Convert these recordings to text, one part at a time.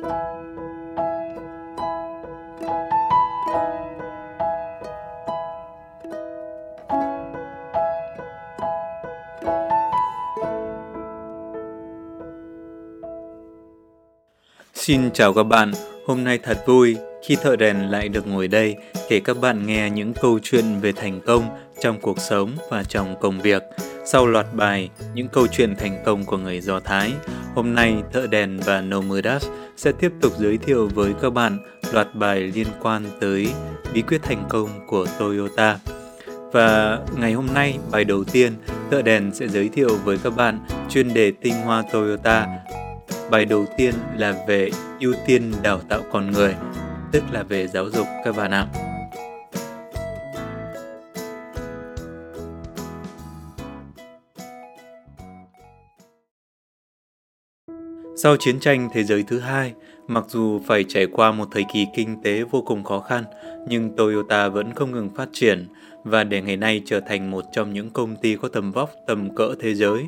Xin chào các bạn, hôm nay thật vui khi thợ đèn lại được ngồi đây kể các bạn nghe những câu chuyện về thành công trong cuộc sống và trong công việc. Sau loạt bài những câu chuyện thành công của người Do Thái, hôm nay thợ đèn và Nomudas sẽ tiếp tục giới thiệu với các bạn loạt bài liên quan tới bí quyết thành công của Toyota. Và ngày hôm nay, bài đầu tiên, thợ đèn sẽ giới thiệu với các bạn chuyên đề tinh hoa Toyota Bài đầu tiên là về ưu tiên đào tạo con người, tức là về giáo dục các bạn ạ. Sau chiến tranh thế giới thứ hai, mặc dù phải trải qua một thời kỳ kinh tế vô cùng khó khăn, nhưng Toyota vẫn không ngừng phát triển và để ngày nay trở thành một trong những công ty có tầm vóc tầm cỡ thế giới.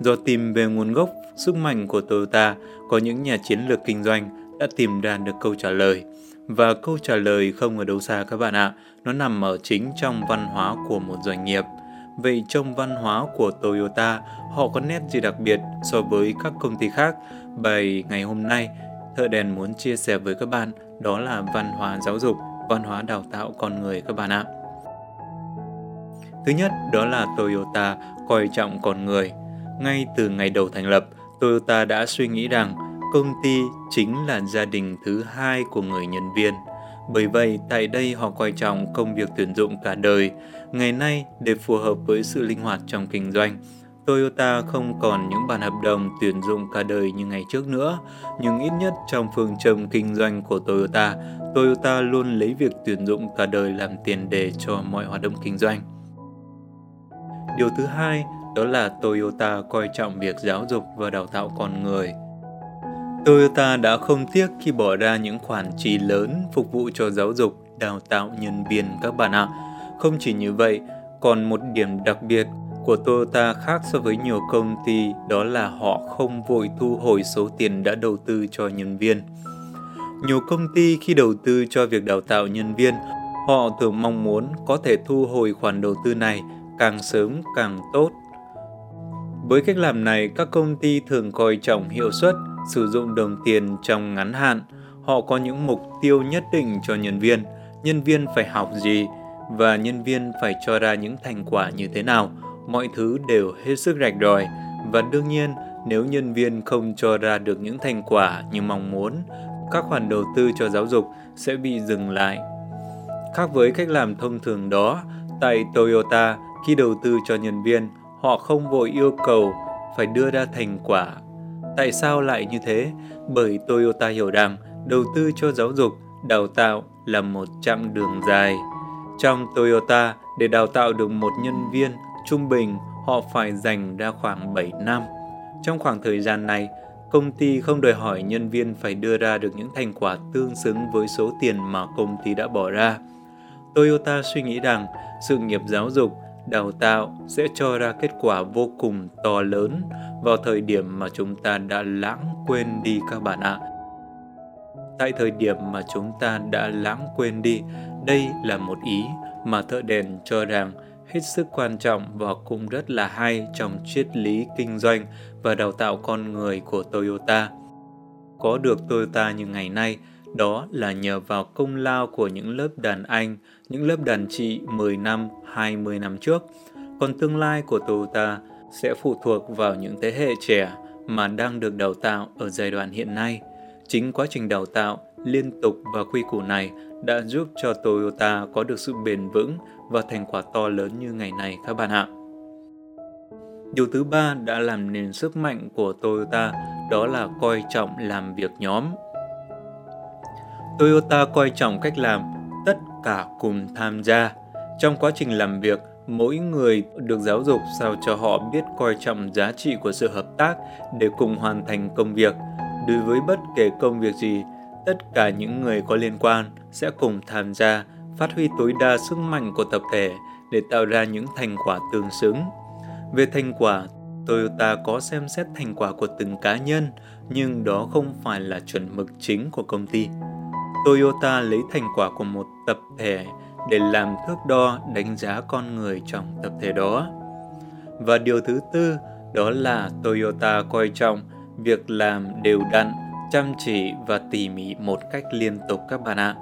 Do tìm về nguồn gốc sức mạnh của Toyota, có những nhà chiến lược kinh doanh đã tìm ra được câu trả lời. Và câu trả lời không ở đâu xa các bạn ạ, nó nằm ở chính trong văn hóa của một doanh nghiệp. Vậy trong văn hóa của Toyota, họ có nét gì đặc biệt so với các công ty khác? Bài ngày hôm nay, Thợ Đèn muốn chia sẻ với các bạn đó là văn hóa giáo dục, văn hóa đào tạo con người các bạn ạ. Thứ nhất đó là Toyota coi trọng con người. Ngay từ ngày đầu thành lập, Toyota đã suy nghĩ rằng công ty chính là gia đình thứ hai của người nhân viên. Bởi vậy, tại đây họ coi trọng công việc tuyển dụng cả đời. Ngày nay, để phù hợp với sự linh hoạt trong kinh doanh, Toyota không còn những bản hợp đồng tuyển dụng cả đời như ngày trước nữa, nhưng ít nhất trong phương châm kinh doanh của Toyota, Toyota luôn lấy việc tuyển dụng cả đời làm tiền đề cho mọi hoạt động kinh doanh. Điều thứ hai đó là Toyota coi trọng việc giáo dục và đào tạo con người. Toyota đã không tiếc khi bỏ ra những khoản chi lớn phục vụ cho giáo dục, đào tạo nhân viên các bạn ạ. Không chỉ như vậy, còn một điểm đặc biệt của Toyota khác so với nhiều công ty đó là họ không vội thu hồi số tiền đã đầu tư cho nhân viên. Nhiều công ty khi đầu tư cho việc đào tạo nhân viên, họ thường mong muốn có thể thu hồi khoản đầu tư này càng sớm càng tốt với cách làm này, các công ty thường coi trọng hiệu suất, sử dụng đồng tiền trong ngắn hạn. Họ có những mục tiêu nhất định cho nhân viên, nhân viên phải học gì và nhân viên phải cho ra những thành quả như thế nào. Mọi thứ đều hết sức rạch ròi và đương nhiên nếu nhân viên không cho ra được những thành quả như mong muốn, các khoản đầu tư cho giáo dục sẽ bị dừng lại. Khác với cách làm thông thường đó, tại Toyota, khi đầu tư cho nhân viên, họ không vội yêu cầu phải đưa ra thành quả. Tại sao lại như thế? Bởi Toyota hiểu rằng đầu tư cho giáo dục, đào tạo là một chặng đường dài. Trong Toyota, để đào tạo được một nhân viên, trung bình họ phải dành ra khoảng 7 năm. Trong khoảng thời gian này, công ty không đòi hỏi nhân viên phải đưa ra được những thành quả tương xứng với số tiền mà công ty đã bỏ ra. Toyota suy nghĩ rằng sự nghiệp giáo dục đào tạo sẽ cho ra kết quả vô cùng to lớn vào thời điểm mà chúng ta đã lãng quên đi các bạn ạ. Tại thời điểm mà chúng ta đã lãng quên đi, đây là một ý mà thợ đèn cho rằng hết sức quan trọng và cũng rất là hay trong triết lý kinh doanh và đào tạo con người của Toyota. Có được Toyota như ngày nay đó là nhờ vào công lao của những lớp đàn anh, những lớp đàn chị 10 năm, 20 năm trước. Còn tương lai của Toyota sẽ phụ thuộc vào những thế hệ trẻ mà đang được đào tạo ở giai đoạn hiện nay. Chính quá trình đào tạo liên tục và quy củ này đã giúp cho Toyota có được sự bền vững và thành quả to lớn như ngày nay các bạn ạ. Điều thứ ba đã làm nền sức mạnh của Toyota đó là coi trọng làm việc nhóm Toyota coi trọng cách làm tất cả cùng tham gia. Trong quá trình làm việc, mỗi người được giáo dục sao cho họ biết coi trọng giá trị của sự hợp tác để cùng hoàn thành công việc. Đối với bất kể công việc gì, tất cả những người có liên quan sẽ cùng tham gia, phát huy tối đa sức mạnh của tập thể để tạo ra những thành quả tương xứng. Về thành quả, Toyota có xem xét thành quả của từng cá nhân, nhưng đó không phải là chuẩn mực chính của công ty. Toyota lấy thành quả của một tập thể để làm thước đo đánh giá con người trong tập thể đó. Và điều thứ tư đó là Toyota coi trọng việc làm đều đặn, chăm chỉ và tỉ mỉ một cách liên tục các bạn ạ.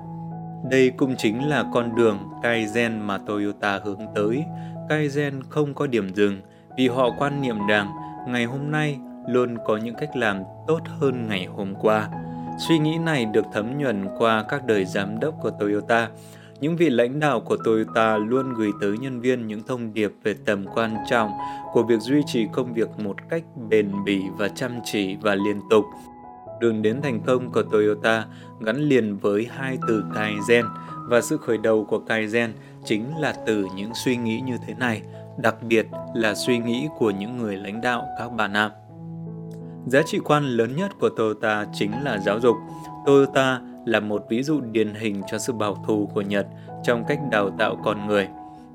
Đây cũng chính là con đường Kaizen mà Toyota hướng tới. Kaizen không có điểm dừng vì họ quan niệm rằng ngày hôm nay luôn có những cách làm tốt hơn ngày hôm qua. Suy nghĩ này được thấm nhuần qua các đời giám đốc của Toyota. Những vị lãnh đạo của Toyota luôn gửi tới nhân viên những thông điệp về tầm quan trọng của việc duy trì công việc một cách bền bỉ và chăm chỉ và liên tục. Đường đến thành công của Toyota gắn liền với hai từ Kaizen và sự khởi đầu của Kaizen chính là từ những suy nghĩ như thế này, đặc biệt là suy nghĩ của những người lãnh đạo các bạn nam. Giá trị quan lớn nhất của Toyota chính là giáo dục. Toyota là một ví dụ điển hình cho sự bảo thủ của Nhật trong cách đào tạo con người.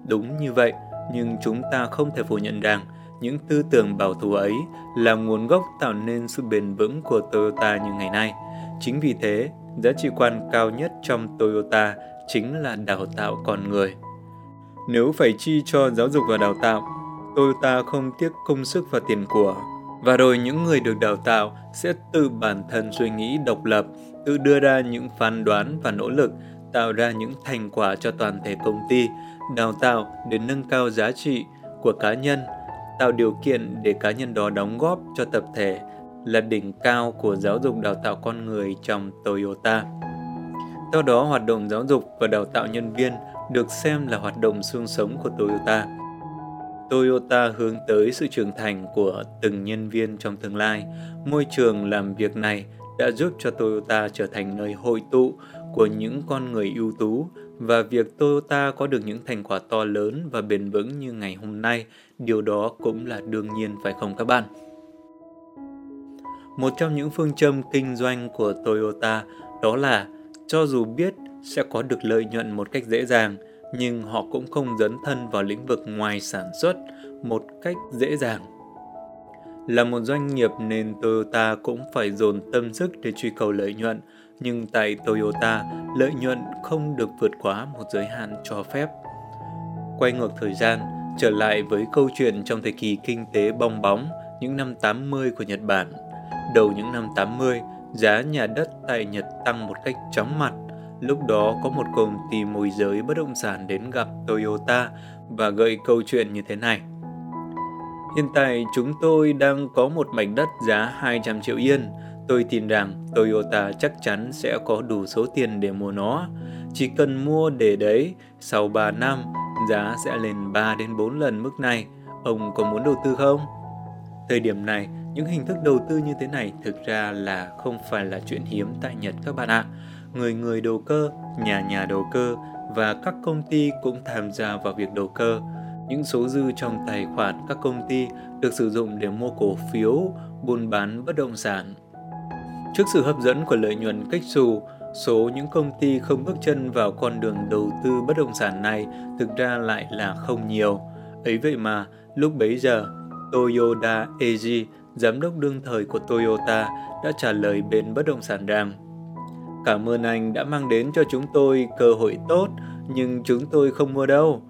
Đúng như vậy, nhưng chúng ta không thể phủ nhận rằng những tư tưởng bảo thủ ấy là nguồn gốc tạo nên sự bền vững của Toyota như ngày nay. Chính vì thế, giá trị quan cao nhất trong Toyota chính là đào tạo con người. Nếu phải chi cho giáo dục và đào tạo, Toyota không tiếc công sức và tiền của. Và rồi những người được đào tạo sẽ tự bản thân suy nghĩ độc lập, tự đưa ra những phán đoán và nỗ lực, tạo ra những thành quả cho toàn thể công ty, đào tạo để nâng cao giá trị của cá nhân, tạo điều kiện để cá nhân đó đóng góp cho tập thể là đỉnh cao của giáo dục đào tạo con người trong Toyota. Theo đó, hoạt động giáo dục và đào tạo nhân viên được xem là hoạt động xương sống của Toyota. Toyota hướng tới sự trưởng thành của từng nhân viên trong tương lai. Môi trường làm việc này đã giúp cho Toyota trở thành nơi hội tụ của những con người ưu tú và việc Toyota có được những thành quả to lớn và bền vững như ngày hôm nay, điều đó cũng là đương nhiên phải không các bạn? Một trong những phương châm kinh doanh của Toyota đó là cho dù biết sẽ có được lợi nhuận một cách dễ dàng, nhưng họ cũng không dấn thân vào lĩnh vực ngoài sản xuất một cách dễ dàng. Là một doanh nghiệp nên Toyota cũng phải dồn tâm sức để truy cầu lợi nhuận, nhưng tại Toyota, lợi nhuận không được vượt quá một giới hạn cho phép. Quay ngược thời gian, trở lại với câu chuyện trong thời kỳ kinh tế bong bóng những năm 80 của Nhật Bản. Đầu những năm 80, giá nhà đất tại Nhật tăng một cách chóng mặt. Lúc đó có một công ty môi giới bất động sản đến gặp Toyota và gợi câu chuyện như thế này. Hiện tại chúng tôi đang có một mảnh đất giá 200 triệu yên. Tôi tin rằng Toyota chắc chắn sẽ có đủ số tiền để mua nó. Chỉ cần mua để đấy, sau 3 năm, giá sẽ lên 3 đến 4 lần mức này. Ông có muốn đầu tư không? Thời điểm này, những hình thức đầu tư như thế này thực ra là không phải là chuyện hiếm tại Nhật các bạn ạ. Người người đầu cơ, nhà nhà đầu cơ và các công ty cũng tham gia vào việc đầu cơ. Những số dư trong tài khoản các công ty được sử dụng để mua cổ phiếu, buôn bán bất động sản. Trước sự hấp dẫn của lợi nhuận cách xù, số những công ty không bước chân vào con đường đầu tư bất động sản này thực ra lại là không nhiều. Ấy vậy mà, lúc bấy giờ, Toyoda Eiji, giám đốc đương thời của Toyota, đã trả lời bên bất động sản rằng Cảm ơn anh đã mang đến cho chúng tôi cơ hội tốt, nhưng chúng tôi không mua đâu.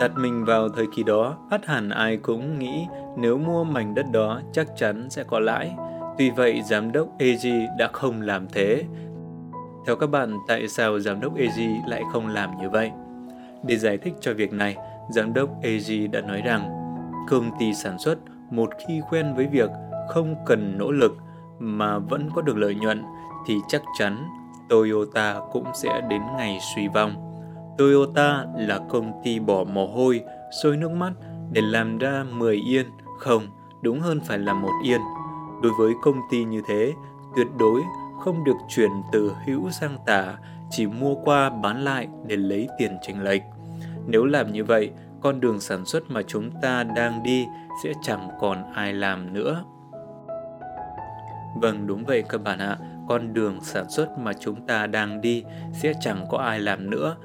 Đặt mình vào thời kỳ đó, ắt hẳn ai cũng nghĩ nếu mua mảnh đất đó chắc chắn sẽ có lãi. Tuy vậy, giám đốc AG đã không làm thế. Theo các bạn, tại sao giám đốc AG lại không làm như vậy? Để giải thích cho việc này, giám đốc AG đã nói rằng công ty sản xuất một khi quen với việc không cần nỗ lực mà vẫn có được lợi nhuận thì chắc chắn Toyota cũng sẽ đến ngày suy vong. Toyota là công ty bỏ mồ hôi, sôi nước mắt để làm ra 10 yên, không, đúng hơn phải là một yên. Đối với công ty như thế, tuyệt đối không được chuyển từ hữu sang tả, chỉ mua qua bán lại để lấy tiền chênh lệch. Nếu làm như vậy, con đường sản xuất mà chúng ta đang đi sẽ chẳng còn ai làm nữa. Vâng, đúng vậy các bạn ạ. Con đường sản xuất mà chúng ta đang đi sẽ chẳng có ai làm nữa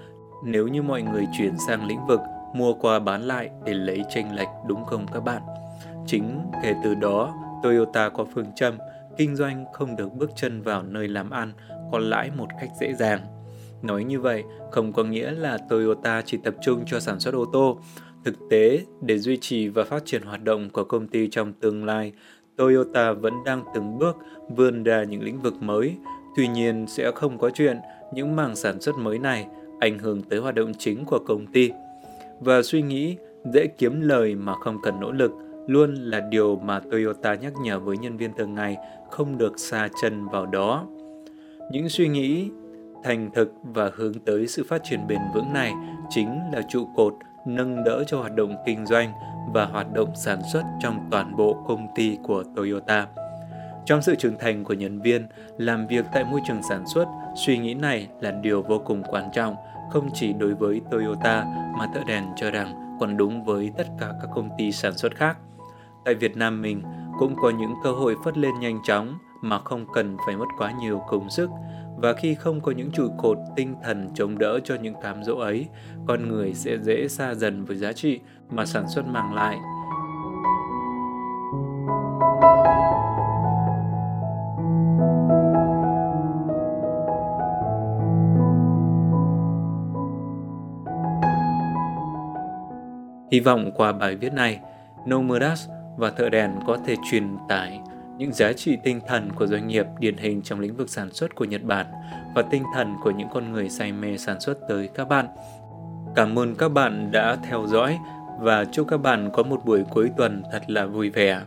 nếu như mọi người chuyển sang lĩnh vực mua qua bán lại để lấy tranh lệch đúng không các bạn? Chính kể từ đó, Toyota có phương châm kinh doanh không được bước chân vào nơi làm ăn có lãi một cách dễ dàng. Nói như vậy không có nghĩa là Toyota chỉ tập trung cho sản xuất ô tô. Thực tế, để duy trì và phát triển hoạt động của công ty trong tương lai, Toyota vẫn đang từng bước vươn ra những lĩnh vực mới. Tuy nhiên, sẽ không có chuyện những mảng sản xuất mới này ảnh hưởng tới hoạt động chính của công ty. Và suy nghĩ dễ kiếm lời mà không cần nỗ lực luôn là điều mà Toyota nhắc nhở với nhân viên thường ngày không được xa chân vào đó. Những suy nghĩ thành thực và hướng tới sự phát triển bền vững này chính là trụ cột nâng đỡ cho hoạt động kinh doanh và hoạt động sản xuất trong toàn bộ công ty của Toyota. Trong sự trưởng thành của nhân viên, làm việc tại môi trường sản xuất, suy nghĩ này là điều vô cùng quan trọng, không chỉ đối với Toyota mà thợ đèn cho rằng còn đúng với tất cả các công ty sản xuất khác. Tại Việt Nam mình cũng có những cơ hội phất lên nhanh chóng mà không cần phải mất quá nhiều công sức và khi không có những trụ cột tinh thần chống đỡ cho những cám dỗ ấy, con người sẽ dễ xa dần với giá trị mà sản xuất mang lại. Hy vọng qua bài viết này, Nomuras và thợ đèn có thể truyền tải những giá trị tinh thần của doanh nghiệp điển hình trong lĩnh vực sản xuất của Nhật Bản và tinh thần của những con người say mê sản xuất tới các bạn. Cảm ơn các bạn đã theo dõi và chúc các bạn có một buổi cuối tuần thật là vui vẻ.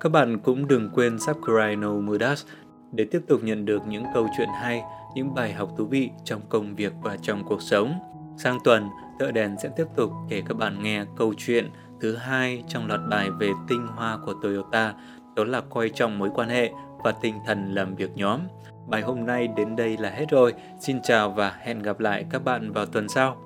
Các bạn cũng đừng quên subscribe No Mudas để tiếp tục nhận được những câu chuyện hay, những bài học thú vị trong công việc và trong cuộc sống. Sang tuần, Thợ Đèn sẽ tiếp tục kể các bạn nghe câu chuyện thứ hai trong loạt bài về tinh hoa của Toyota, đó là coi trọng mối quan hệ và tinh thần làm việc nhóm. Bài hôm nay đến đây là hết rồi. Xin chào và hẹn gặp lại các bạn vào tuần sau.